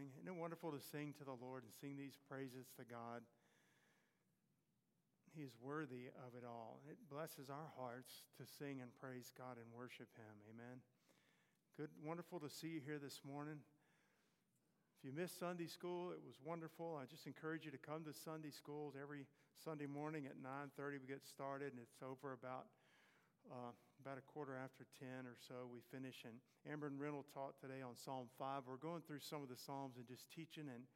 morning? Isn't it wonderful to sing to the Lord and sing these praises to God? He is worthy of it all. It blesses our hearts to sing and praise God and worship Him. Amen. Good, wonderful to see you here this morning. If you missed Sunday school, it was wonderful. I just encourage you to come to Sunday schools every Sunday morning at 9:30. We get started, and it's over about uh, about a quarter after 10 or so. We finish, and Amber and Reynolds taught today on Psalm 5. We're going through some of the Psalms and just teaching and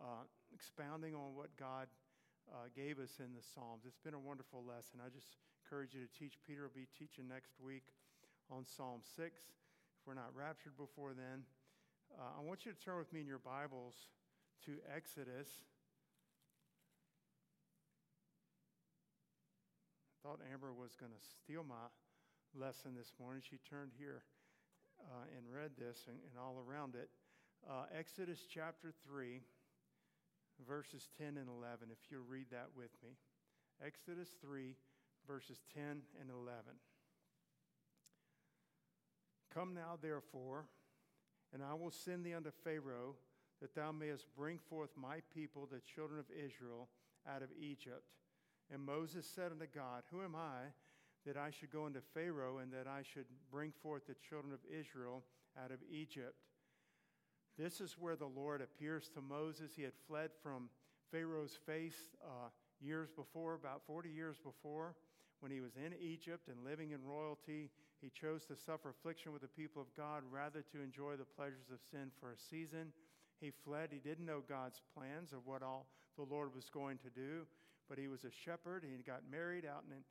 uh, expounding on what God uh, gave us in the Psalms. It's been a wonderful lesson. I just encourage you to teach. Peter will be teaching next week on Psalm 6. If we're not raptured before then, uh, I want you to turn with me in your Bibles to Exodus. I thought Amber was going to steal my lesson this morning. She turned here uh, and read this and, and all around it. Uh, Exodus chapter 3, verses 10 and 11, if you'll read that with me. Exodus 3, verses 10 and 11. Come now, therefore and I will send thee unto Pharaoh, that thou mayest bring forth my people, the children of Israel, out of Egypt. And Moses said unto God, Who am I that I should go unto Pharaoh, and that I should bring forth the children of Israel out of Egypt? This is where the Lord appears to Moses. He had fled from Pharaoh's face uh, years before, about 40 years before when he was in Egypt and living in royalty, he chose to suffer affliction with the people of God rather to enjoy the pleasures of sin for a season. He fled. He didn't know God's plans of what all the Lord was going to do, but he was a shepherd. He got married out in,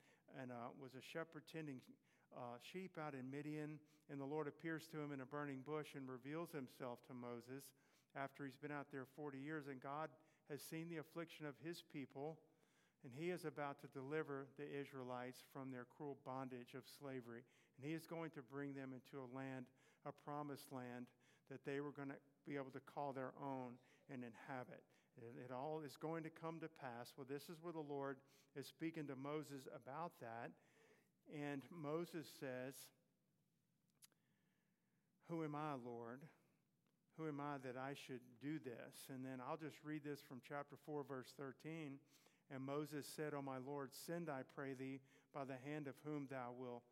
and uh, was a shepherd tending uh, sheep out in Midian. And the Lord appears to him in a burning bush and reveals himself to Moses after he's been out there 40 years. And God has seen the affliction of his people and he is about to deliver the Israelites from their cruel bondage of slavery. And he is going to bring them into a land, a promised land, that they were going to be able to call their own and inhabit. It, it all is going to come to pass. Well, this is where the Lord is speaking to Moses about that. And Moses says, Who am I, Lord? Who am I that I should do this? And then I'll just read this from chapter 4, verse 13. And Moses said, O my Lord, send, I pray thee, by the hand of whom thou will,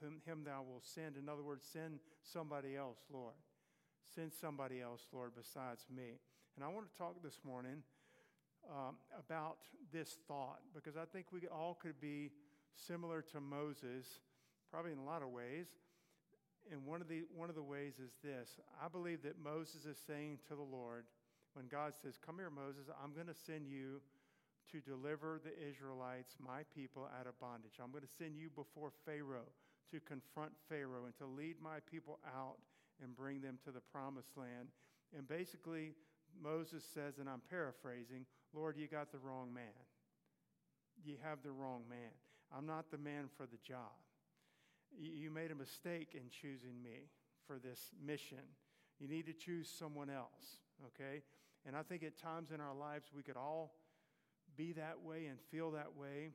whom him thou will send. In other words, send somebody else, Lord. Send somebody else, Lord, besides me. And I want to talk this morning um, about this thought because I think we all could be similar to Moses, probably in a lot of ways. And one of the one of the ways is this. I believe that Moses is saying to the Lord, when God says, Come here, Moses, I'm going to send you to deliver the Israelites, my people, out of bondage. I'm going to send you before Pharaoh to confront Pharaoh and to lead my people out and bring them to the promised land. And basically, Moses says, and I'm paraphrasing, Lord, you got the wrong man. You have the wrong man. I'm not the man for the job. You made a mistake in choosing me for this mission. You need to choose someone else, okay? And I think at times in our lives we could all be that way and feel that way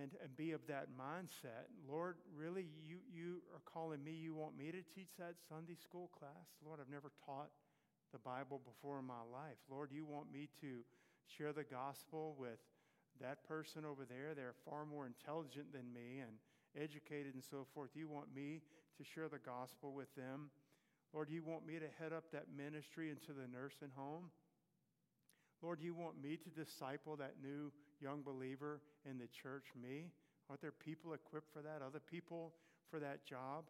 and, and be of that mindset. Lord, really, you, you are calling me, you want me to teach that Sunday school class? Lord, I've never taught the Bible before in my life. Lord, you want me to share the gospel with that person over there. They're far more intelligent than me and educated and so forth. You want me to share the gospel with them. Lord, you want me to head up that ministry into the nursing home. Lord, you want me to disciple that new young believer in the church, me? Aren't there people equipped for that, other people for that job?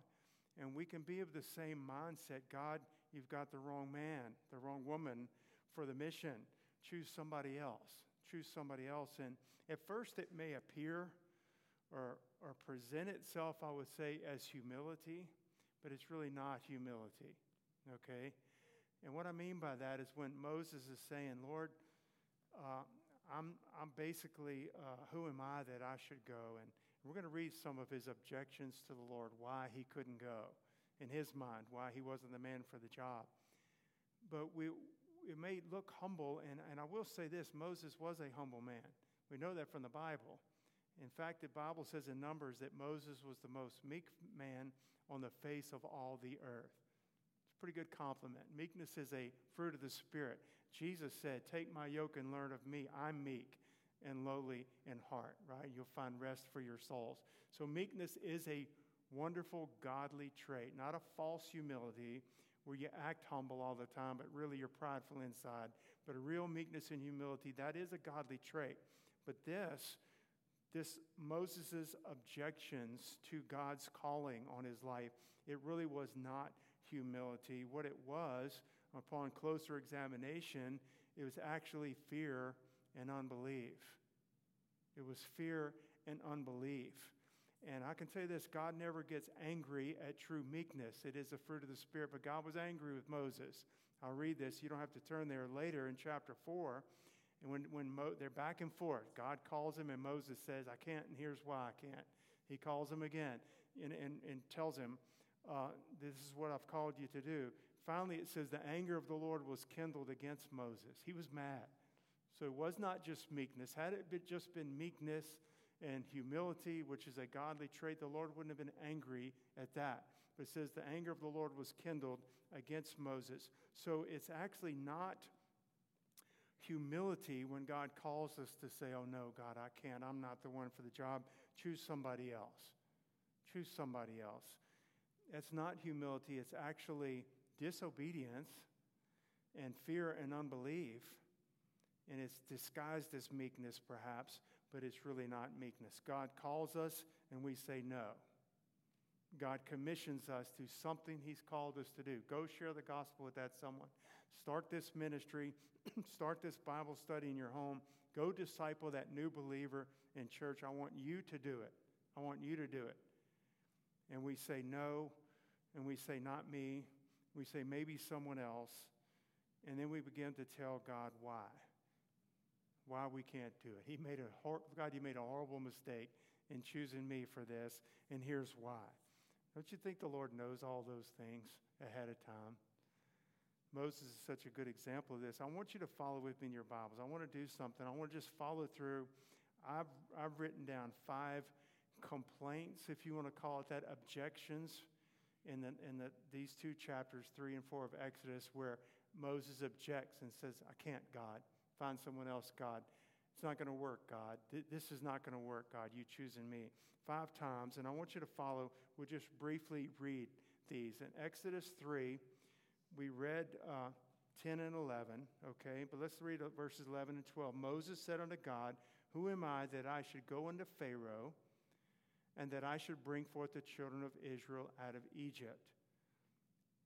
And we can be of the same mindset God, you've got the wrong man, the wrong woman for the mission. Choose somebody else. Choose somebody else. And at first, it may appear or, or present itself, I would say, as humility, but it's really not humility. Okay? And what I mean by that is when Moses is saying, Lord, uh, I'm, I'm basically, uh, who am I that I should go? And we're going to read some of his objections to the Lord, why he couldn't go in his mind, why he wasn't the man for the job. But we, it may look humble, and, and I will say this Moses was a humble man. We know that from the Bible. In fact, the Bible says in Numbers that Moses was the most meek man on the face of all the earth It's a pretty good compliment. Meekness is a fruit of the Spirit. Jesus said, Take my yoke and learn of me. I'm meek and lowly in heart, right? You'll find rest for your souls. So, meekness is a wonderful godly trait, not a false humility where you act humble all the time, but really you're prideful inside. But a real meekness and humility, that is a godly trait. But this, this Moses' objections to God's calling on his life, it really was not humility. What it was, upon closer examination, it was actually fear and unbelief. It was fear and unbelief. And I can you this God never gets angry at true meekness. It is a fruit of the Spirit, but God was angry with Moses. I'll read this. You don't have to turn there later in chapter 4. And when, when Mo, they're back and forth, God calls him, and Moses says, I can't, and here's why I can't. He calls him again and, and, and tells him, uh, This is what I've called you to do. Finally, it says, The anger of the Lord was kindled against Moses. He was mad. So it was not just meekness. Had it been just been meekness, and humility, which is a godly trait, the Lord wouldn't have been angry at that. But it says the anger of the Lord was kindled against Moses. So it's actually not humility when God calls us to say, Oh, no, God, I can't. I'm not the one for the job. Choose somebody else. Choose somebody else. It's not humility, it's actually disobedience and fear and unbelief. And it's disguised as meekness, perhaps, but it's really not meekness. God calls us and we say no. God commissions us to something He's called us to do. Go share the gospel with that someone. Start this ministry. Start this Bible study in your home. Go disciple that new believer in church. I want you to do it. I want you to do it. And we say no, and we say not me. We say maybe someone else. And then we begin to tell God why why we can't do it. He made a hor- God, you made a horrible mistake in choosing me for this, and here's why. Don't you think the Lord knows all those things ahead of time? Moses is such a good example of this. I want you to follow with me in your Bibles. I want to do something. I want to just follow through. I've, I've written down five complaints, if you want to call it that, objections in, the, in the, these two chapters, three and four of Exodus, where Moses objects and says, I can't, God. Find someone else, God. It's not going to work, God. This is not going to work, God. You choosing me. Five times. And I want you to follow. We'll just briefly read these. In Exodus 3, we read uh, 10 and 11, okay? But let's read verses 11 and 12. Moses said unto God, Who am I that I should go unto Pharaoh and that I should bring forth the children of Israel out of Egypt?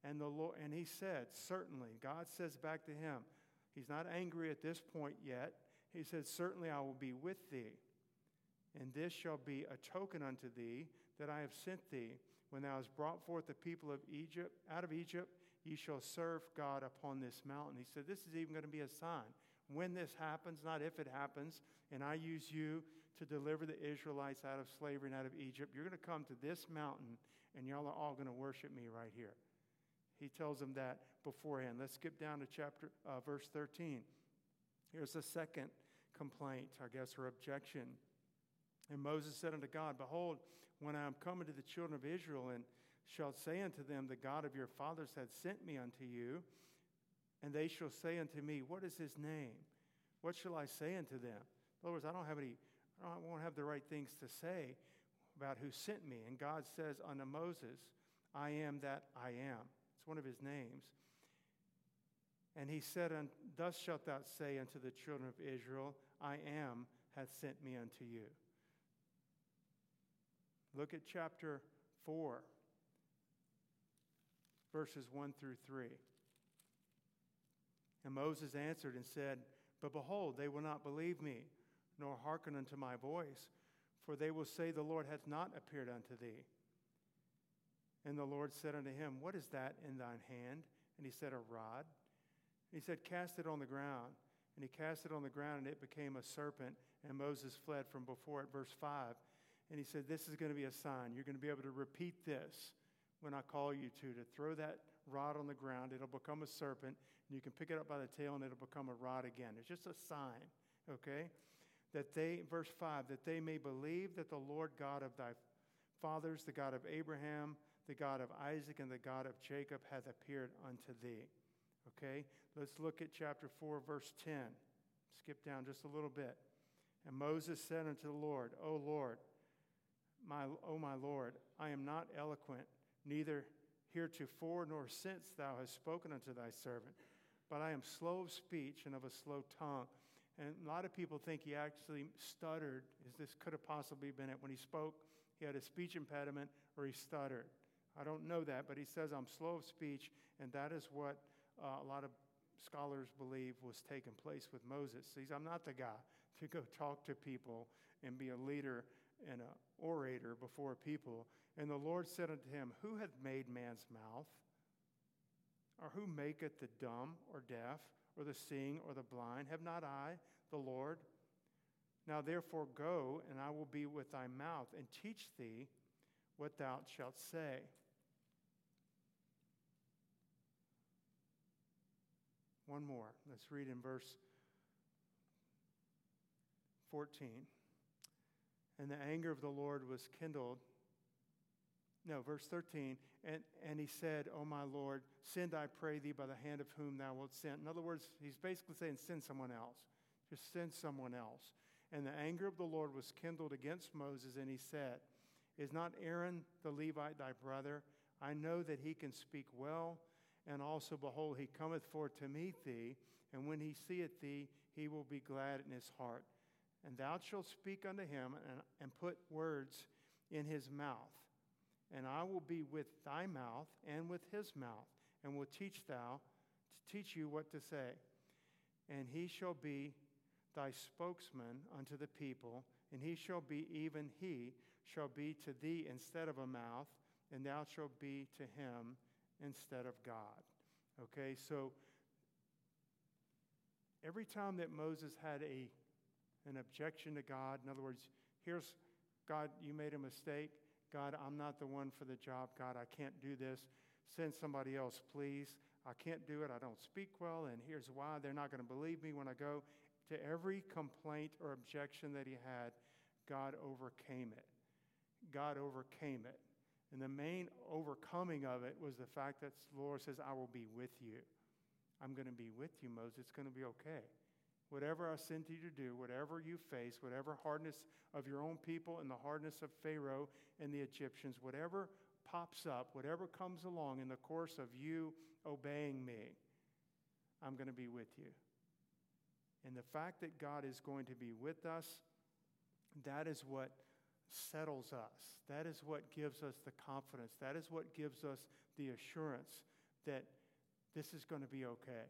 And, the Lord, and he said, Certainly. God says back to him, He's not angry at this point yet. He says, Certainly I will be with thee. And this shall be a token unto thee that I have sent thee. When thou hast brought forth the people of Egypt out of Egypt, ye shall serve God upon this mountain. He said, This is even going to be a sign. When this happens, not if it happens, and I use you to deliver the Israelites out of slavery and out of Egypt, you're going to come to this mountain, and y'all are all going to worship me right here. He tells them that beforehand. Let's skip down to chapter uh, verse 13. Here's the second complaint, I guess, or objection. And Moses said unto God, Behold, when I am coming to the children of Israel, and shall say unto them, The God of your fathers hath sent me unto you, and they shall say unto me, What is his name? What shall I say unto them? In other words, I don't have any, I won't have the right things to say about who sent me. And God says unto Moses, I am that I am one of his names. And he said, Thus shalt thou say unto the children of Israel, I am hath sent me unto you. Look at chapter 4, verses 1 through 3. And Moses answered and said, But behold, they will not believe me, nor hearken unto my voice, for they will say, The Lord hath not appeared unto thee. And the Lord said unto him, What is that in thine hand? And he said, A rod. And he said, Cast it on the ground. And he cast it on the ground, and it became a serpent, and Moses fled from before it. Verse 5. And he said, This is going to be a sign. You're going to be able to repeat this when I call you to, to throw that rod on the ground. It'll become a serpent, and you can pick it up by the tail, and it'll become a rod again. It's just a sign, okay? That they, verse 5, that they may believe that the Lord God of thy fathers, the God of Abraham, the God of Isaac and the God of Jacob, hath appeared unto thee. Okay, let's look at chapter 4, verse 10. Skip down just a little bit. And Moses said unto the Lord, O Lord, my, O my Lord, I am not eloquent, neither heretofore nor since thou hast spoken unto thy servant, but I am slow of speech and of a slow tongue. And a lot of people think he actually stuttered, as this could have possibly been it. When he spoke, he had a speech impediment or he stuttered. I don't know that, but he says, I'm slow of speech, and that is what uh, a lot of scholars believe was taking place with Moses. He says, I'm not the guy to go talk to people and be a leader and an orator before people. And the Lord said unto him, Who hath made man's mouth? Or who maketh the dumb or deaf or the seeing or the blind? Have not I, the Lord? Now therefore go, and I will be with thy mouth, and teach thee what thou shalt say. One more. Let's read in verse 14. And the anger of the Lord was kindled. No, verse 13. And, and he said, O my Lord, send, I pray thee, by the hand of whom thou wilt send. In other words, he's basically saying, send someone else. Just send someone else. And the anger of the Lord was kindled against Moses, and he said, Is not Aaron the Levite thy brother? I know that he can speak well and also, behold, he cometh forth to meet thee, and when he seeth thee, he will be glad in his heart. And thou shalt speak unto him, and, and put words in his mouth. And I will be with thy mouth and with his mouth, and will teach thou to teach you what to say. And he shall be thy spokesman unto the people, and he shall be even he shall be to thee instead of a mouth, and thou shalt be to him instead of God. Okay, so every time that Moses had a, an objection to God, in other words, here's God, you made a mistake. God, I'm not the one for the job. God, I can't do this. Send somebody else, please. I can't do it. I don't speak well, and here's why. They're not going to believe me when I go. To every complaint or objection that he had, God overcame it. God overcame it. And the main overcoming of it was the fact that the Lord says, I will be with you. I'm going to be with you, Moses. It's going to be okay. Whatever I send you to do, whatever you face, whatever hardness of your own people and the hardness of Pharaoh and the Egyptians, whatever pops up, whatever comes along in the course of you obeying me, I'm going to be with you. And the fact that God is going to be with us, that is what settles us. That is what gives us the confidence. That is what gives us the assurance that this is going to be okay.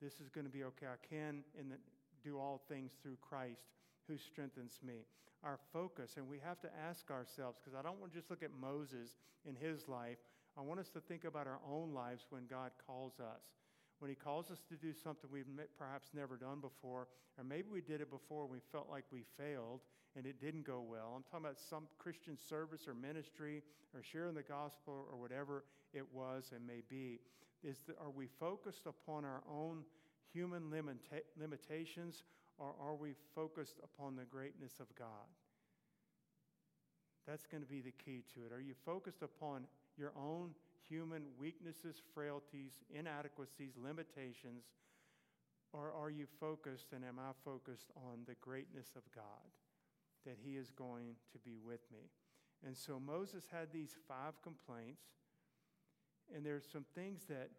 This is going to be okay. I can do all things through Christ who strengthens me. Our focus, and we have to ask ourselves, because I don't want to just look at Moses in his life. I want us to think about our own lives when God calls us. When he calls us to do something we've perhaps never done before, or maybe we did it before and we felt like we failed, and it didn't go well. I'm talking about some Christian service or ministry or sharing the gospel or whatever it was and may be. Is that, are we focused upon our own human limita- limitations or are we focused upon the greatness of God? That's going to be the key to it. Are you focused upon your own human weaknesses, frailties, inadequacies, limitations, or are you focused and am I focused on the greatness of God? That he is going to be with me. And so Moses had these five complaints, and there's some things that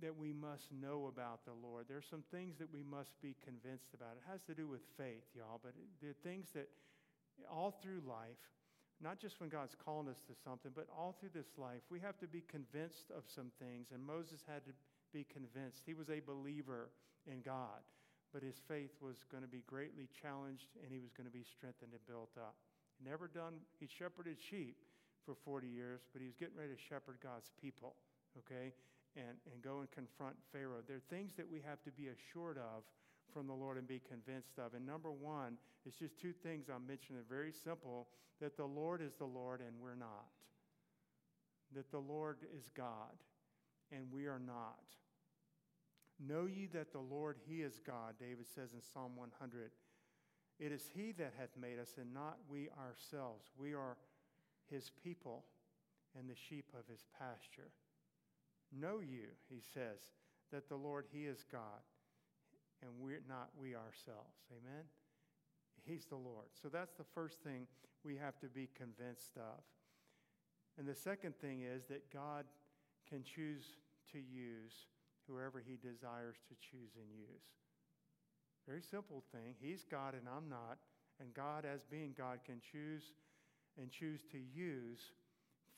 that we must know about the Lord. There's some things that we must be convinced about. It has to do with faith, y'all, but are things that all through life, not just when God's calling us to something, but all through this life, we have to be convinced of some things. And Moses had to be convinced. He was a believer in God but his faith was going to be greatly challenged and he was going to be strengthened and built up. He never done, he shepherded sheep for 40 years, but he was getting ready to shepherd God's people, okay, and, and go and confront Pharaoh. There are things that we have to be assured of from the Lord and be convinced of. And number one, it's just two things I'm mentioning, very simple that the Lord is the Lord and we're not. That the Lord is God and we are not. Know ye that the Lord, He is God, David says in Psalm 100. It is He that hath made us, and not we ourselves. We are His people, and the sheep of his pasture. Know you, he says, that the Lord, he is God, and we're not we ourselves. Amen? He's the Lord. So that's the first thing we have to be convinced of. And the second thing is that God can choose to use whoever he desires to choose and use. Very simple thing. He's God and I'm not. And God, as being God, can choose and choose to use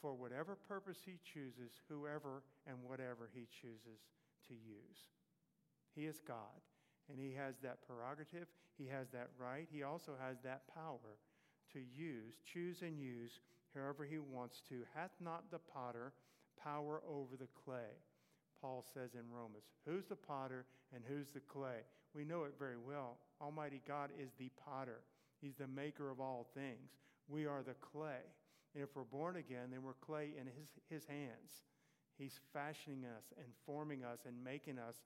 for whatever purpose he chooses, whoever and whatever he chooses to use. He is God, and he has that prerogative, he has that right, he also has that power to use, choose and use whoever he wants to. Hath not the potter power over the clay? Paul says in Romans. Who's the potter and who's the clay? We know it very well. Almighty God is the potter, He's the maker of all things. We are the clay. And if we're born again, then we're clay in His, his hands. He's fashioning us and forming us and making us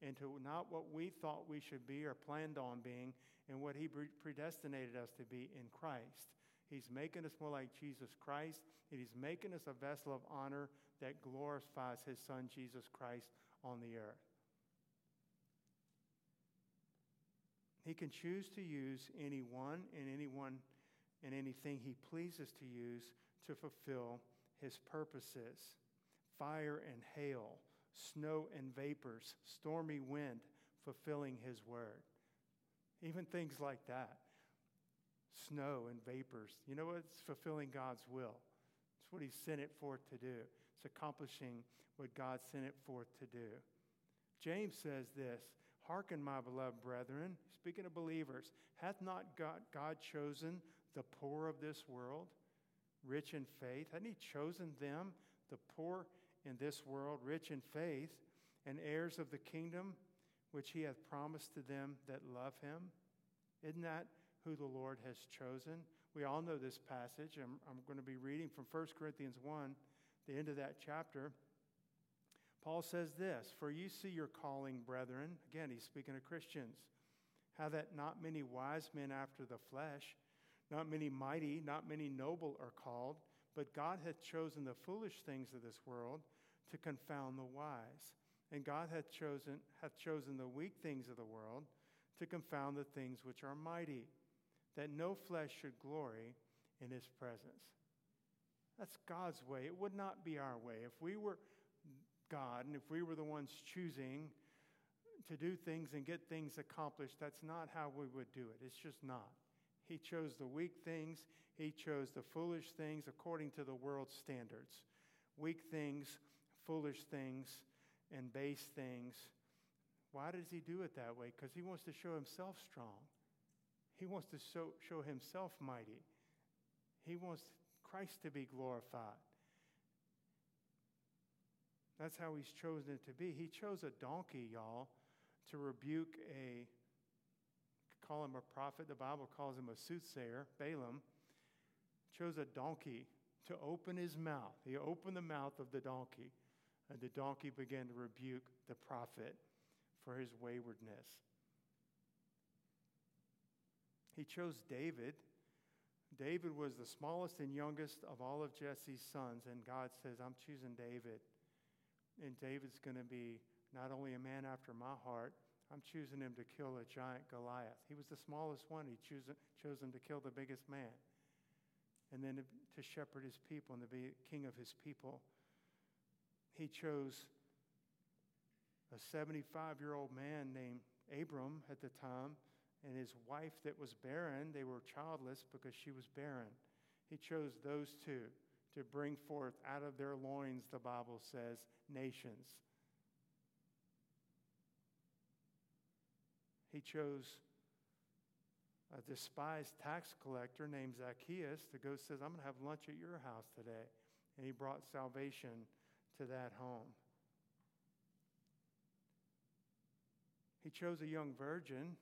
into not what we thought we should be or planned on being, and what He predestinated us to be in Christ. He's making us more like Jesus Christ, and He's making us a vessel of honor that glorifies His Son, Jesus Christ, on the earth. He can choose to use anyone and anyone and anything He pleases to use to fulfill His purposes. Fire and hail, snow and vapors, stormy wind, fulfilling His word. Even things like that snow and vapors. You know what? It's fulfilling God's will. It's what He sent it forth to do. It's accomplishing what God sent it forth to do. James says this Hearken, my beloved brethren, speaking of believers, hath not God, God chosen the poor of this world, rich in faith? Hadn't He chosen them, the poor in this world, rich in faith, and heirs of the kingdom which He hath promised to them that love Him? Isn't that who the Lord has chosen. We all know this passage. I'm, I'm going to be reading from 1 Corinthians 1, the end of that chapter. Paul says this For you see your calling, brethren. Again, he's speaking to Christians. How that not many wise men after the flesh, not many mighty, not many noble are called, but God hath chosen the foolish things of this world to confound the wise. And God hath chosen, hath chosen the weak things of the world to confound the things which are mighty that no flesh should glory in his presence. That's God's way. It would not be our way. If we were God and if we were the ones choosing to do things and get things accomplished, that's not how we would do it. It's just not. He chose the weak things, He chose the foolish things according to the world's standards. Weak things, foolish things, and base things. Why does He do it that way? Because He wants to show Himself strong. He wants to show, show himself mighty. He wants Christ to be glorified. That's how he's chosen it to be. He chose a donkey, y'all, to rebuke a, call him a prophet. The Bible calls him a soothsayer, Balaam. Chose a donkey to open his mouth. He opened the mouth of the donkey, and the donkey began to rebuke the prophet for his waywardness. He chose David. David was the smallest and youngest of all of Jesse's sons, and God says, I'm choosing David. And David's going to be not only a man after my heart, I'm choosing him to kill a giant Goliath. He was the smallest one. He chose, chose him to kill the biggest man. And then to, to shepherd his people and to be king of his people. He chose a 75 year old man named Abram at the time and his wife that was barren, they were childless because she was barren. He chose those two to bring forth out of their loins, the Bible says, nations. He chose a despised tax collector named Zacchaeus to go says, I'm going to have lunch at your house today. And he brought salvation to that home. He chose a young virgin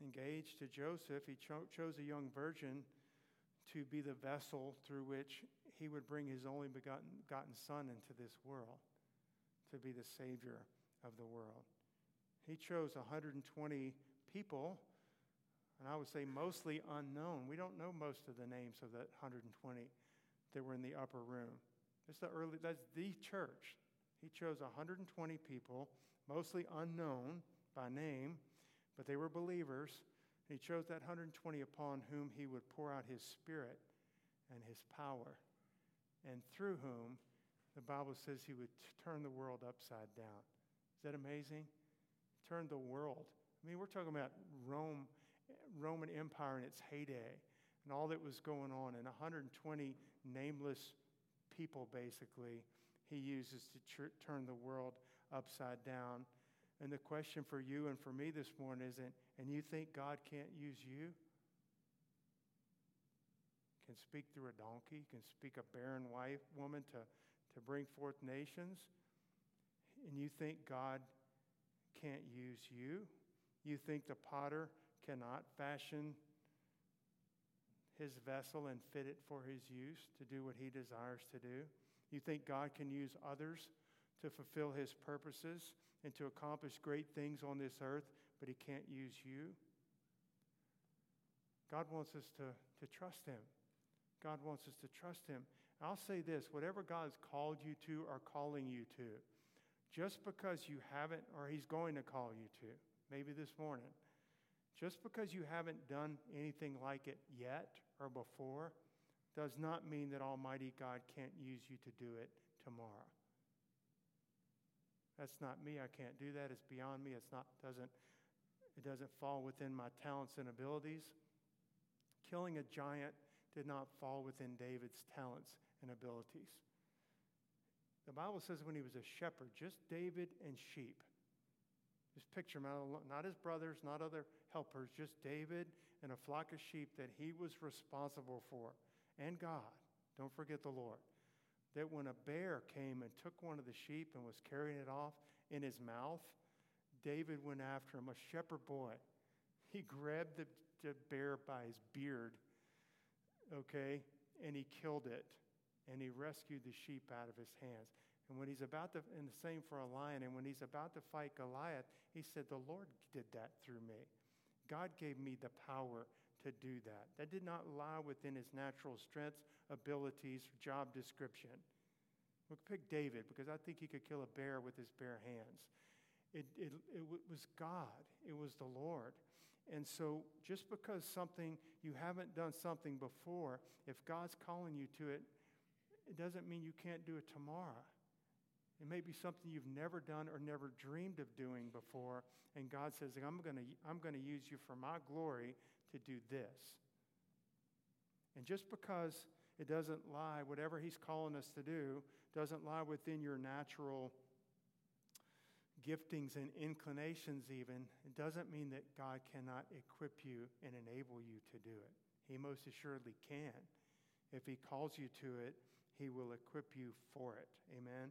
engaged to Joseph, he cho- chose a young virgin to be the vessel through which he would bring his only begotten, son into this world, to be the Savior of the world. He chose 120 people, and I would say mostly unknown. We don't know most of the names of that 120 that were in the upper room. That's the early, that's the church. He chose 120 people, mostly unknown by name, but they were believers. He chose that 120 upon whom he would pour out his spirit and his power, and through whom the Bible says he would turn the world upside down. Is that amazing? Turn the world. I mean, we're talking about Rome, Roman Empire in its heyday and all that was going on, and 120 nameless people, basically, he uses to tr- turn the world upside down. And the question for you and for me this morning isn't, and you think God can't use you? Can speak through a donkey, can speak a barren wife, woman to, to bring forth nations? And you think God can't use you? You think the potter cannot fashion his vessel and fit it for his use to do what he desires to do? You think God can use others to fulfill his purposes and to accomplish great things on this earth, but he can't use you? God wants us to, to trust him. God wants us to trust him. I'll say this whatever God's called you to or calling you to, just because you haven't, or he's going to call you to, maybe this morning, just because you haven't done anything like it yet or before does not mean that Almighty God can't use you to do it tomorrow. That's not me. I can't do that. It's beyond me. It's not doesn't it doesn't fall within my talents and abilities. Killing a giant did not fall within David's talents and abilities. The Bible says when he was a shepherd, just David and sheep. Just picture him, not his brothers, not other helpers, just David and a flock of sheep that he was responsible for. And God, don't forget the Lord. That when a bear came and took one of the sheep and was carrying it off in his mouth, David went after him, a shepherd boy. He grabbed the, the bear by his beard, okay, and he killed it. And he rescued the sheep out of his hands. And when he's about to, and the same for a lion, and when he's about to fight Goliath, he said, The Lord did that through me. God gave me the power to do that. That did not lie within his natural strengths, abilities, job description. We will pick David because I think he could kill a bear with his bare hands. It, it, it was God, it was the Lord. And so, just because something you haven't done something before, if God's calling you to it, it doesn't mean you can't do it tomorrow. It may be something you've never done or never dreamed of doing before, and God says, I'm going to I'm going to use you for my glory to do this. And just because it doesn't lie, whatever He's calling us to do, doesn't lie within your natural giftings and inclinations, even, it doesn't mean that God cannot equip you and enable you to do it. He most assuredly can. If He calls you to it, He will equip you for it. Amen.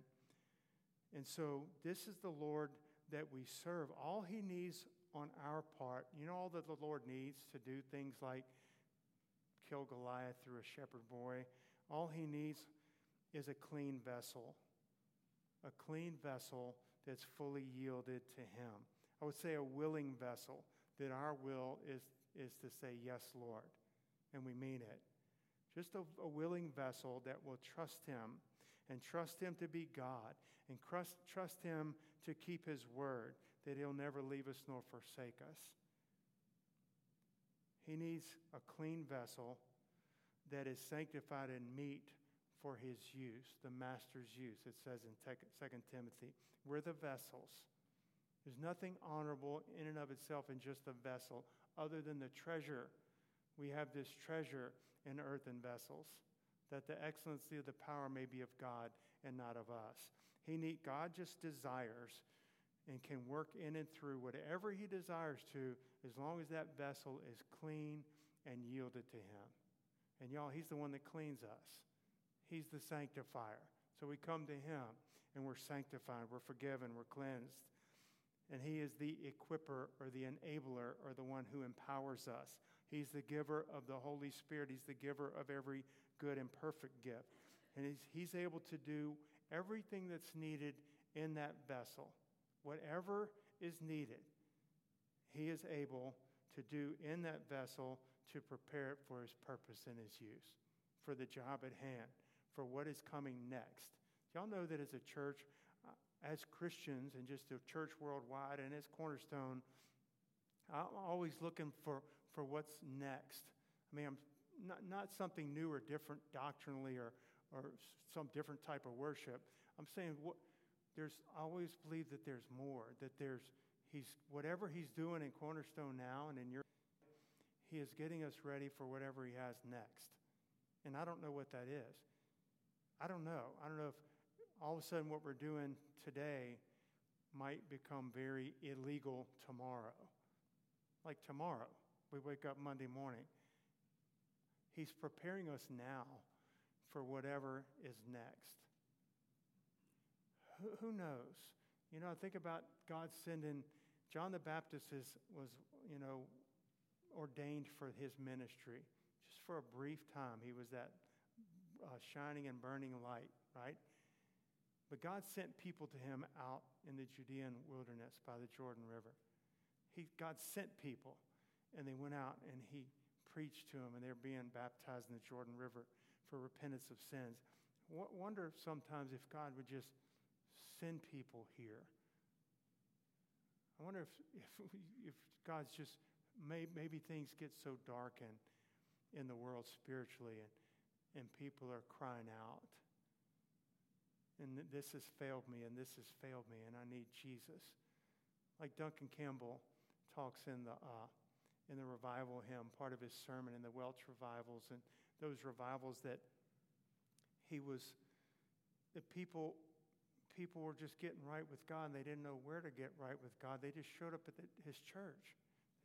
And so this is the Lord that we serve. All he needs on our part, you know, all that the Lord needs to do things like kill Goliath through a shepherd boy, all he needs is a clean vessel, a clean vessel that's fully yielded to him. I would say a willing vessel, that our will is, is to say, Yes, Lord, and we mean it. Just a, a willing vessel that will trust him and trust him to be God and trust, trust Him to keep His word, that He'll never leave us nor forsake us. He needs a clean vessel that is sanctified and meet for His use, the Master's use, it says in 2 Timothy. We're the vessels. There's nothing honorable in and of itself in just a vessel other than the treasure. We have this treasure in earthen vessels, that the excellency of the power may be of God and not of us. He need, God just desires and can work in and through whatever He desires to, as long as that vessel is clean and yielded to Him. And y'all, He's the one that cleans us, He's the sanctifier. So we come to Him and we're sanctified, we're forgiven, we're cleansed. And He is the equiper or the enabler or the one who empowers us. He's the giver of the Holy Spirit, He's the giver of every good and perfect gift. And He's, he's able to do everything that's needed in that vessel. Whatever is needed, He is able to do in that vessel to prepare it for His purpose and His use, for the job at hand. for what is coming next. Y'all know that as a church, uh, as Christians, and just the church worldwide, and as Cornerstone, I'm always looking for, for what's next. I mean, I'm not, not something new or different doctrinally or, or some different type of worship. I'm saying what, there's always believe that there's more, that there's he's whatever he's doing in Cornerstone now and in your he is getting us ready for whatever he has next. And I don't know what that is. I don't know. I don't know if all of a sudden what we're doing today might become very illegal tomorrow. Like tomorrow, we wake up Monday morning. He's preparing us now for whatever is next. Who, knows? You know, I think about God sending John the Baptist is, was, you know, ordained for his ministry. Just for a brief time, he was that uh, shining and burning light, right? But God sent people to him out in the Judean wilderness by the Jordan River. He, God sent people, and they went out and he preached to them, and they're being baptized in the Jordan River for repentance of sins. W- wonder sometimes if God would just send people here. I wonder if, if, if God's just Maybe, maybe things get so dark in, in the world spiritually and, and people are crying out. And this has failed me, and this has failed me, and I need Jesus. Like Duncan Campbell talks in the, uh, in the revival hymn, part of his sermon in the Welsh revivals, and those revivals that he was, the people people were just getting right with God and they didn't know where to get right with God. They just showed up at the, his church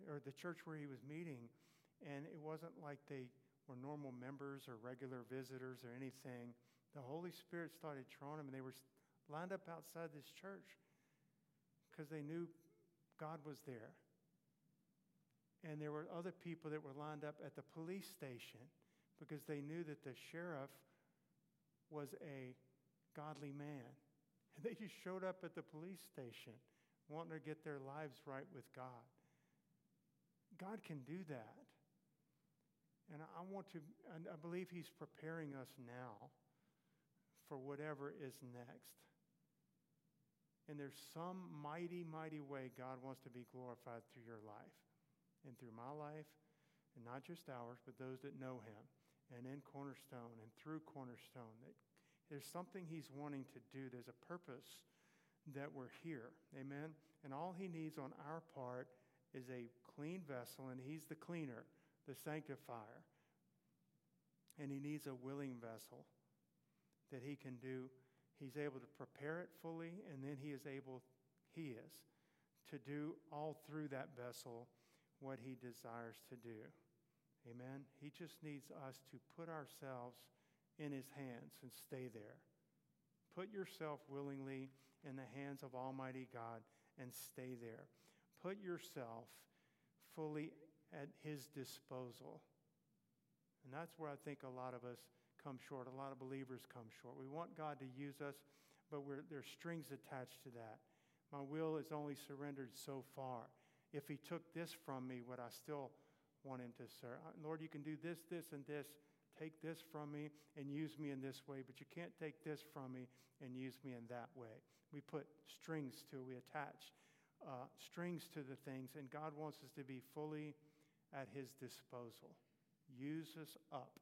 or the church where he was meeting, and it wasn't like they were normal members or regular visitors or anything. The Holy Spirit started drawing them, and they were lined up outside this church because they knew God was there. And there were other people that were lined up at the police station because they knew that the sheriff was a godly man. And they just showed up at the police station wanting to get their lives right with God. God can do that. And I want to, I believe He's preparing us now for whatever is next. And there's some mighty, mighty way God wants to be glorified through your life and through my life, and not just ours, but those that know Him, and in Cornerstone and through Cornerstone. That there's something He's wanting to do, there's a purpose that we're here. Amen? And all He needs on our part is a clean vessel, and He's the cleaner, the sanctifier. And He needs a willing vessel that He can do. He's able to prepare it fully, and then He is able, He is, to do all through that vessel what He desires to do. Amen. He just needs us to put ourselves in His hands and stay there. Put yourself willingly in the hands of Almighty God and stay there put yourself fully at His disposal. And that's where I think a lot of us come short. A lot of believers come short. We want God to use us, but we're there's strings attached to that. My will is only surrendered so far. If He took this from me, would I still want Him to serve? Uh, Lord, you can do this, this, and this. Take this from me and use me in this way, but you can't take this from me and use me in that way. We put strings to we attach uh, strings to the things, and God wants us to be fully at His disposal. Use us up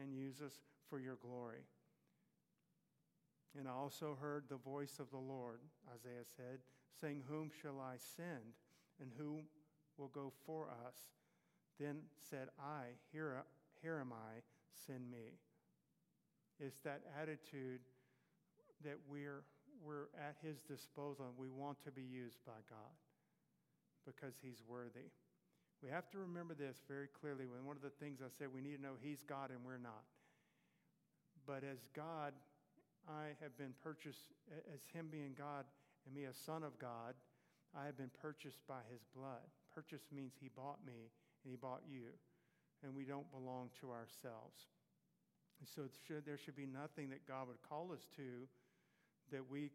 and use us for your glory. And I also heard the voice of the Lord, Isaiah said, saying, Whom shall I send, and who will go for us? Then said I, Here, here am I, send me. It's that attitude that we're we're at His disposal and we want to be used by God because He's worthy. We have to remember this very clearly. When one of the things I said, we need to know He's God and we're not. But as God, I have been purchased, as Him being God and me a son of God, I have been purchased by His blood. Purchase means He bought me and He bought you, and we don't belong to ourselves. So should, there should be nothing that God would call us to that we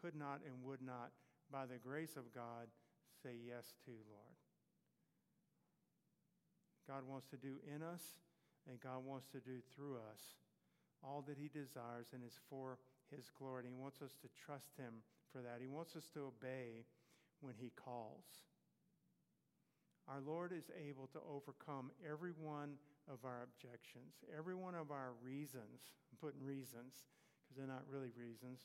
could not and would not, by the grace of God, say yes to, Lord. God wants to do in us, and God wants to do through us all that He desires and is for His glory. And He wants us to trust Him for that. He wants us to obey when He calls. Our Lord is able to overcome every one of our objections, every one of our reasons. I'm putting reasons because they're not really reasons.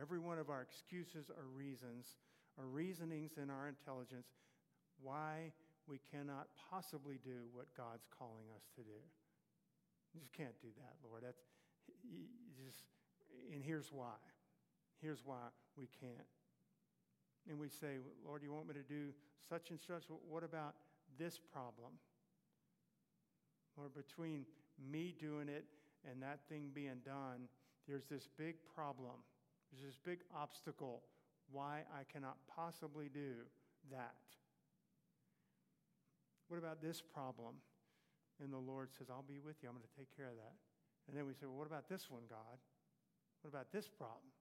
Every one of our excuses or reasons or reasonings in our intelligence why we cannot possibly do what God's calling us to do. You just can't do that, Lord. That's just, and here's why. Here's why we can't. And we say, Lord, you want me to do such and such? What about this problem? Or between me doing it and that thing being done, there's this big problem. There's this big obstacle why I cannot possibly do that. What about this problem? And the Lord says, I'll be with you. I'm going to take care of that. And then we say, Well, what about this one, God? What about this problem?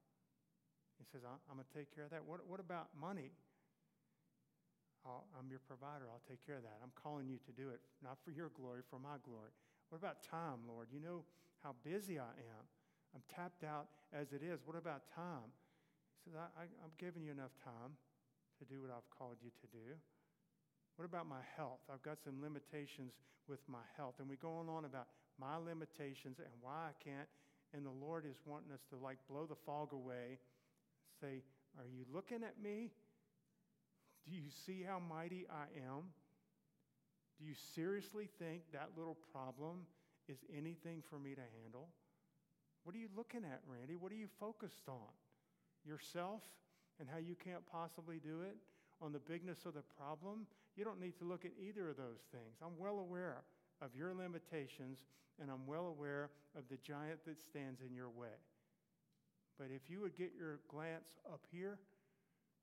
He says, I'm going to take care of that. What, what about money? i am your provider. I'll take care of that. I'm calling you to do it, not for your glory, for my glory. What about time, Lord? You know how busy I am. I'm tapped out as it is. What about time? He says, I, I, I'm giving you enough time to do what I've called you to do. What about my health? I've got some limitations with my health. And we go on about my limitations and why I can't. And the Lord is wanting us to like blow the fog away, say, Are you looking at me? Do you see how mighty I am? Do you seriously think that little problem is anything for me to handle? What are you looking at, Randy? What are you focused on? Yourself and how you can't possibly do it? On the bigness of the problem? You don't need to look at either of those things. I'm well aware of your limitations, and I'm well aware of the giant that stands in your way. But if you would get your glance up here,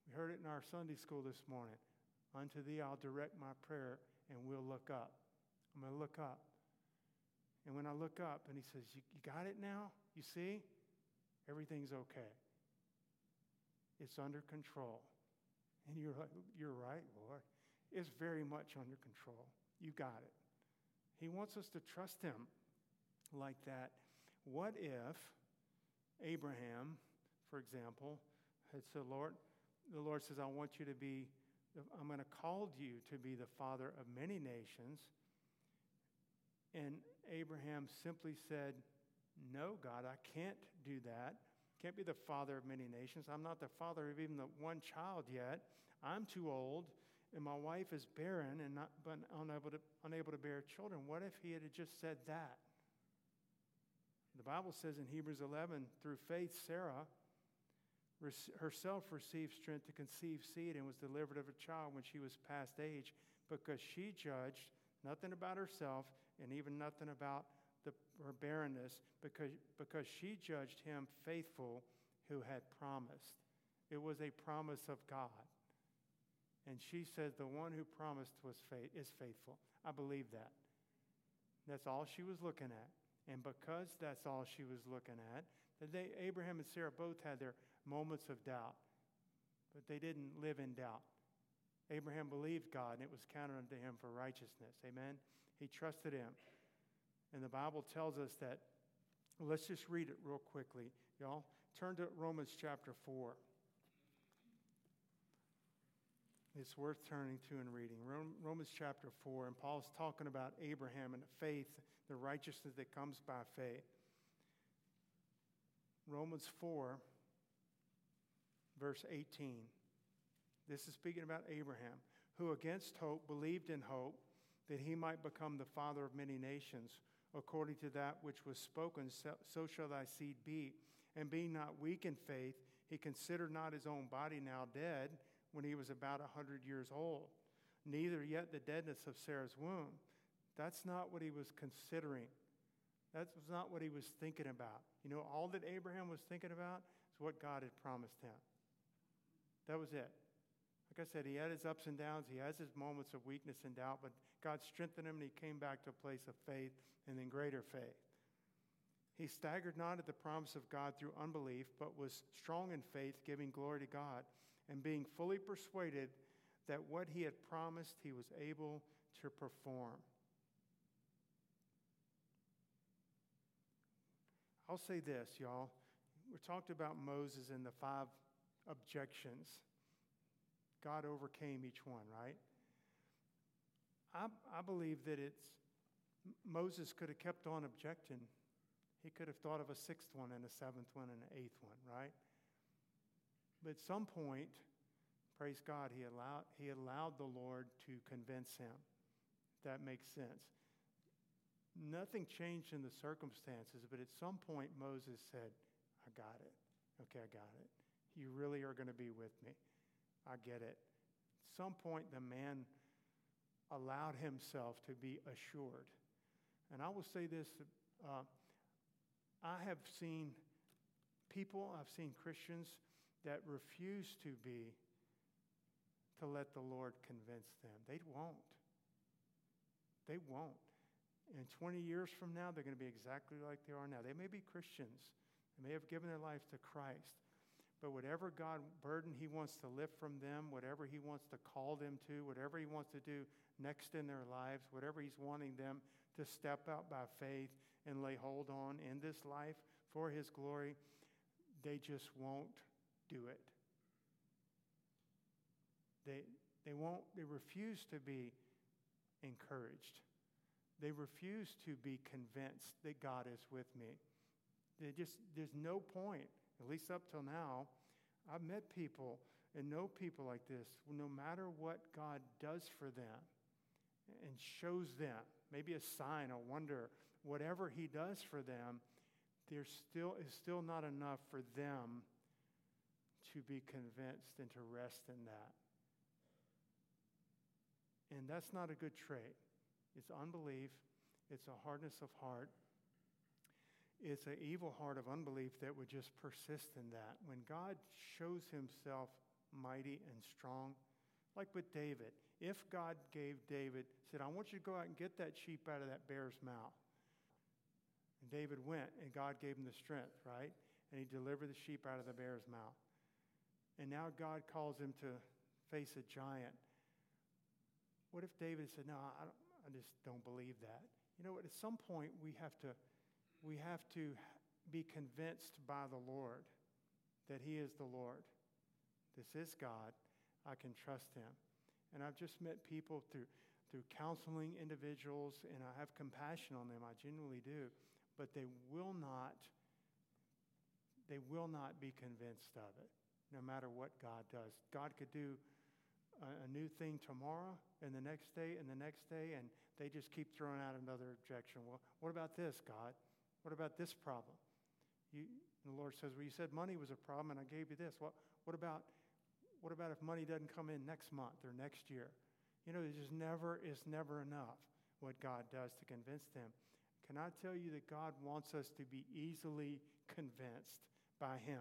we heard it in our Sunday school this morning. Unto thee I'll direct my prayer, and we'll look up. I'm going to look up. And when I look up, and he says, You, you got it now? You see? Everything's okay. It's under control. And you're, you're right, Lord It's very much under control. You got it. He wants us to trust him like that. What if Abraham, for example, had said, Lord, the Lord says, I want you to be, I'm going to call you to be the father of many nations. And Abraham simply said, No, God, I can't do that. Can't be the father of many nations. I'm not the father of even the one child yet. I'm too old and my wife is barren and not but unable to, unable to bear children. What if he had just said that? The Bible says in Hebrews 11, through faith, Sarah herself received strength to conceive seed and was delivered of a child when she was past age because she judged nothing about herself and even nothing about the, her barrenness because, because she judged him faithful who had promised. It was a promise of God. And she says, The one who promised was faith, is faithful. I believe that. That's all she was looking at. And because that's all she was looking at, they, Abraham and Sarah both had their moments of doubt, but they didn't live in doubt. Abraham believed God, and it was counted unto him for righteousness. Amen? He trusted him. And the Bible tells us that, let's just read it real quickly, y'all. Turn to Romans chapter 4 it's worth turning to and reading. Romans chapter 4, and Paul's talking about Abraham and faith, the righteousness that comes by faith. Romans 4, verse 18. This is speaking about Abraham, who against hope believed in hope that he might become the father of many nations, according to that which was spoken, so shall thy seed be. And being not weak in faith, he considered not his own body now dead when he was about a 100 years old, neither yet the deadness of Sarah's womb. That's not what he was considering. That was not what he was thinking about. You know, all that Abraham was thinking about is what God had promised him. That was it. Like I said, he had his ups and downs, he has his moments of weakness and doubt, but God strengthened him and he came back to a place of faith and then greater faith. He staggered not at the promise of God through unbelief, but was strong in faith, giving glory to God and being fully persuaded that what he had promised he was able to perform. I'll say this, y'all. We talked about Moses and the five objections. God overcame each one, right? I, I believe that it's Moses could have kept on objecting. He could have thought of a sixth one and a seventh one and an eighth one, right? But at some point, praise God, he allowed, he allowed the Lord to convince him. That makes sense. Nothing changed in the circumstances, but at some point, Moses said, I got it. Okay, I got it. You really are going to be with me. I get it. At some point, the man allowed himself to be assured. And I will say this uh, I have seen people, I've seen Christians that refuse to be, to let the Lord convince them. They won't. They won't. And 20 years from now, they're going to be exactly like they are now. They may be Christians, they may have given their life to Christ. But whatever God burden He wants to lift from them, whatever He wants to call them to, whatever He wants to do next in their lives, whatever He's wanting them to step out by faith and lay hold on in this life for His glory, they just won't do it. They, they won't, they refuse to be encouraged. They refuse to be convinced that God is with me. They just, there's no point, at least up till now. I've met people and know people like this. No matter what God does for them and shows them, maybe a sign, a wonder, whatever He does for them, there still is still not enough for them to be convinced and to rest in that. And that's not a good trait. It's unbelief, it's a hardness of heart. It's an evil heart of unbelief that would just persist in that. When God shows himself mighty and strong, like with David, if God gave David, said, I want you to go out and get that sheep out of that bear's mouth. And David went, and God gave him the strength, right? And he delivered the sheep out of the bear's mouth. And now God calls him to face a giant. What if David said, No, I, I just don't believe that? You know what? At some point, we have to, we have to be convinced by the Lord that He is the Lord. This is God. I can trust Him. And I've just met people through, through counseling individuals, and I have compassion on them. I genuinely do. But they will not, they will not be convinced of it, no matter what God does. God could do a, a new thing tomorrow and the next day and the next day, and they just keep throwing out another objection. Well, what about this, God? What about this problem? You, the Lord says, Well, you said money was a problem, and I gave you this. What, what, about, what about if money doesn't come in next month or next year? You know, it just never is never enough what God does to convince them. Can I tell you that God wants us to be easily convinced by Him?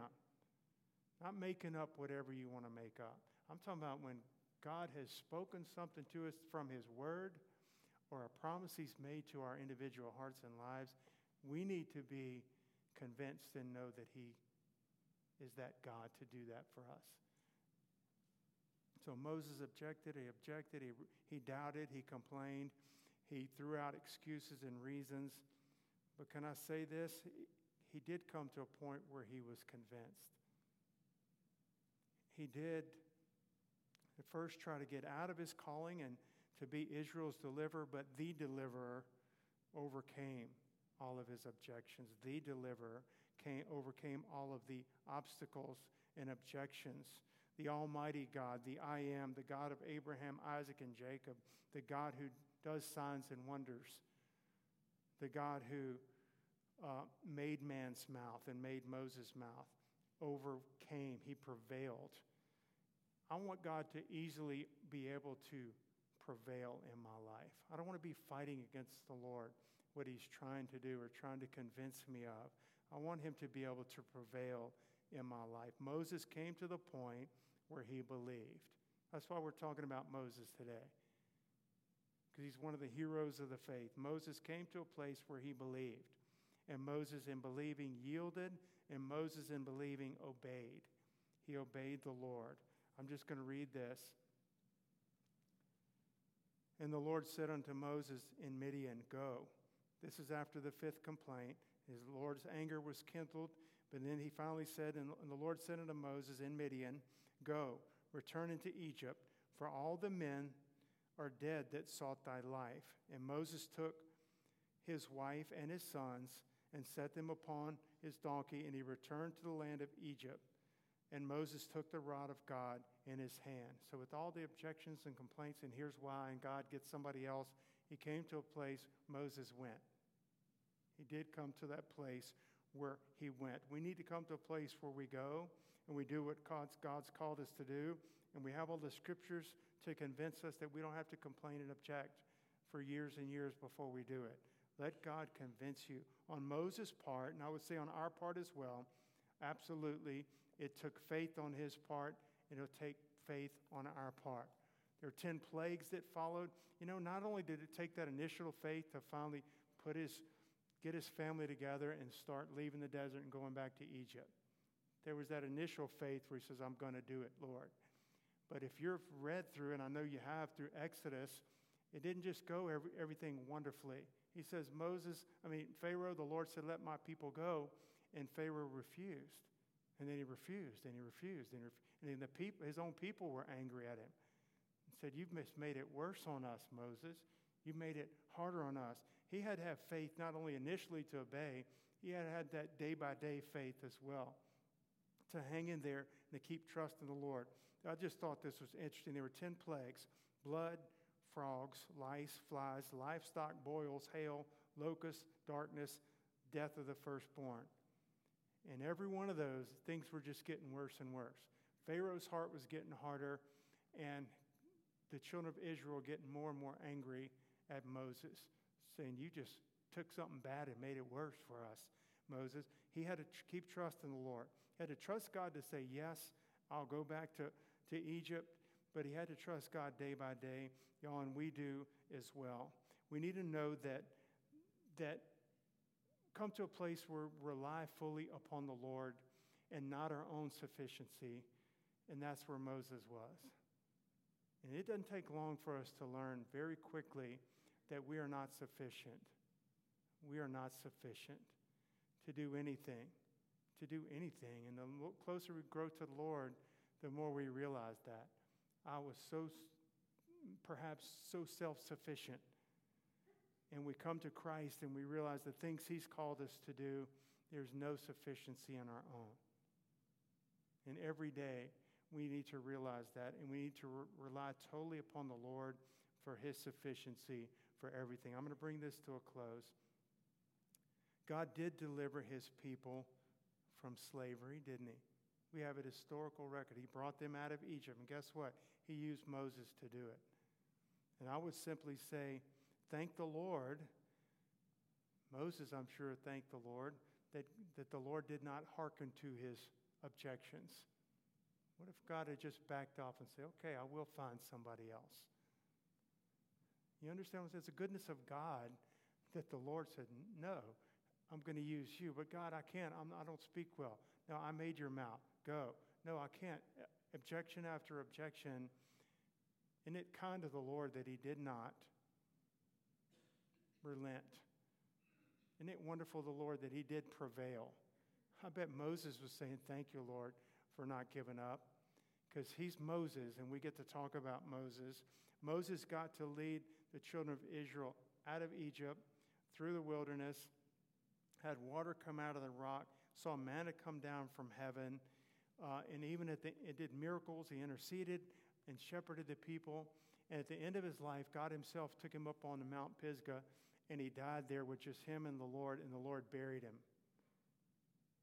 Not making up whatever you want to make up. I'm talking about when God has spoken something to us from His Word or a promise He's made to our individual hearts and lives, we need to be convinced and know that He is that God to do that for us. So Moses objected, he objected, he, he doubted, he complained, he threw out excuses and reasons. But can I say this? He did come to a point where he was convinced. He did at first try to get out of his calling and to be Israel's deliverer, but the deliverer overcame all of his objections. The deliverer came, overcame all of the obstacles and objections. The Almighty God, the I am, the God of Abraham, Isaac, and Jacob, the God who does signs and wonders, the God who uh, made man's mouth and made Moses' mouth, overcame, he prevailed I want God to easily be able to prevail in my life. I don't want to be fighting against the Lord, what He's trying to do or trying to convince me of. I want Him to be able to prevail in my life. Moses came to the point where he believed. That's why we're talking about Moses today, because he's one of the heroes of the faith. Moses came to a place where he believed, and Moses, in believing, yielded, and Moses, in believing, obeyed. He obeyed the Lord. I'm just going to read this. And the Lord said unto Moses in Midian, Go. This is after the fifth complaint. His Lord's anger was kindled, but then he finally said, and the Lord said unto Moses in Midian, Go, return into Egypt, for all the men are dead that sought thy life. And Moses took his wife and his sons and set them upon his donkey, and he returned to the land of Egypt. And Moses took the rod of God in his hand. So, with all the objections and complaints, and here's why, and God gets somebody else, he came to a place Moses went. He did come to that place where he went. We need to come to a place where we go and we do what God's, God's called us to do, and we have all the scriptures to convince us that we don't have to complain and object for years and years before we do it. Let God convince you. On Moses' part, and I would say on our part as well, absolutely, it took faith on his part, and it'll take faith on our part. There are 10 plagues that followed. You know, not only did it take that initial faith to finally put his, get his family together and start leaving the desert and going back to Egypt. There was that initial faith where he says, I'm going to do it, Lord. But if you've read through, and I know you have through Exodus, it didn't just go every, everything wonderfly. He says, Moses, I mean, Pharaoh, the Lord said, let my people go. And Pharaoh refused. And then he refused, and he refused. And, ref- and then the people, his own people were angry at him and said, You've made it worse on us, Moses. You made it harder on us. He had to have faith not only initially to obey, he had had that day by day faith as well to hang in there and to keep trusting the Lord. I just thought this was interesting. There were 10 plagues blood, frogs, lice, flies, livestock, boils, hail, locusts, darkness, death of the firstborn. And every one of those, things were just getting worse and worse. Pharaoh's heart was getting harder, and the children of Israel getting more and more angry at Moses, saying, You just took something bad and made it worse for us, Moses. He had to keep trusting the Lord. He had to trust God to say, Yes, I'll go back to, to Egypt, but he had to trust God day by day. Y'all, and we do as well. We need to know that, that come to a place where we rely fully upon the Lord and not our own sufficiency. And that's where Moses was. And it doesn't take long for us to learn very quickly that we are not sufficient. We are not sufficient to do anything, to do anything. And the closer we grow to the Lord, the more we realize that. I was so, perhaps, so self sufficient. And we come to Christ and we realize the things He's called us to do, there's no sufficiency in our own. And every day, we need to realize that, and we need to re- rely totally upon the Lord for His sufficiency for everything. I'm going to bring this to a close. God did deliver His people from slavery, didn't He? We have a historical record. He brought them out of Egypt, and guess what? He used Moses to do it. And I would simply say, thank the Lord. Moses, I'm sure, thanked the Lord that, that the Lord did not hearken to his objections. What if God had just backed off and said, okay, I will find somebody else? You understand? It's the goodness of God that the Lord said, no, I'm going to use you. But God, I can't. I'm, I don't speak well. No, I made your mouth. Go. No, I can't. Objection after objection. Isn't it kind of the Lord that he did not relent? Isn't it wonderful, the Lord, that he did prevail? I bet Moses was saying, Thank you, Lord, for not giving up. Because he's Moses, and we get to talk about Moses. Moses got to lead the children of Israel out of Egypt through the wilderness, had water come out of the rock, saw manna come down from heaven, uh, and even at the, it did miracles. He interceded and shepherded the people. And at the end of his life, God himself took him up on the Mount Pisgah, and he died there with just him and the Lord, and the Lord buried him.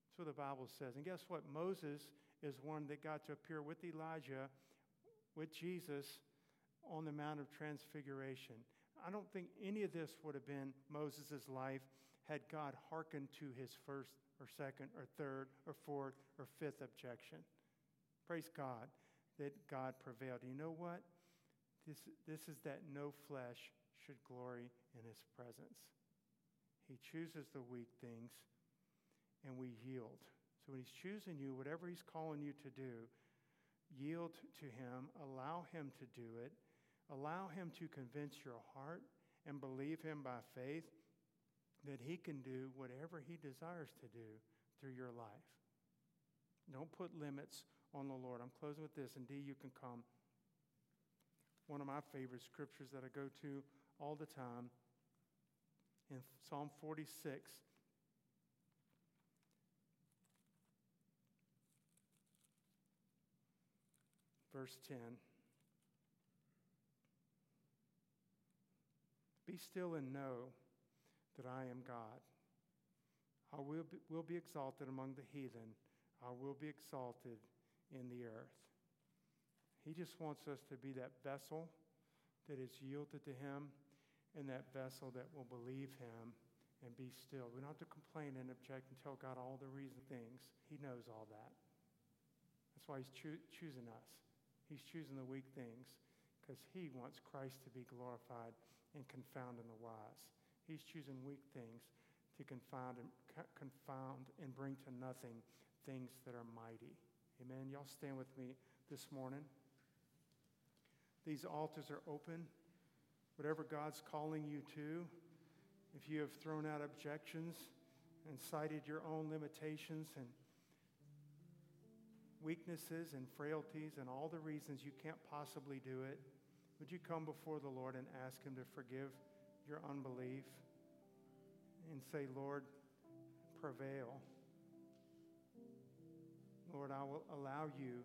That's what the Bible says. And guess what? Moses is one that got to appear with Elijah, with Jesus on the Mount of Transfiguration. I don't think any of this would have been Moses' life had God hearkened to his first or second or third or fourth or fifth objection. Praise God that God prevailed. You know what? This, this is that no flesh should glory in his presence. He chooses the weak things and we yield. So when he's choosing you, whatever he's calling you to do, yield to him, allow him to do it, allow him to convince your heart and believe him by faith. That He can do whatever He desires to do through your life. Don't put limits on the Lord. I'm closing with this, and D, you can come. One of my favorite scriptures that I go to all the time in Psalm 46. Verse 10. Be still and know that I am God. I will be, will be exalted among the heathen. I will be exalted in the earth. He just wants us to be that vessel that is yielded to Him and that vessel that will believe Him and be still. We don't have to complain and object and tell God all the reason things. He knows all that. That's why He's choo- choosing us. He's choosing the weak things because He wants Christ to be glorified and confounding the wise. He's choosing weak things to confound and, confound and bring to nothing things that are mighty. Amen. Y'all stand with me this morning. These altars are open. Whatever God's calling you to, if you have thrown out objections and cited your own limitations and weaknesses and frailties and all the reasons you can't possibly do it, would you come before the Lord and ask Him to forgive your unbelief and say, Lord, prevail? Lord, I will allow you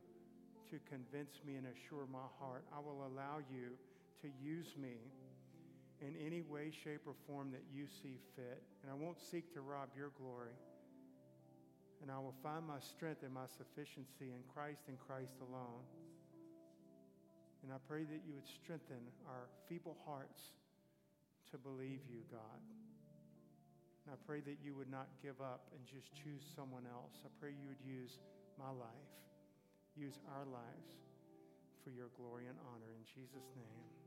to convince me and assure my heart. I will allow you to use me in any way, shape, or form that you see fit. And I won't seek to rob your glory. And I will find my strength and my sufficiency in Christ and Christ alone. And I pray that you would strengthen our feeble hearts to believe you, God. And I pray that you would not give up and just choose someone else. I pray you would use my life, use our lives for your glory and honor. In Jesus' name.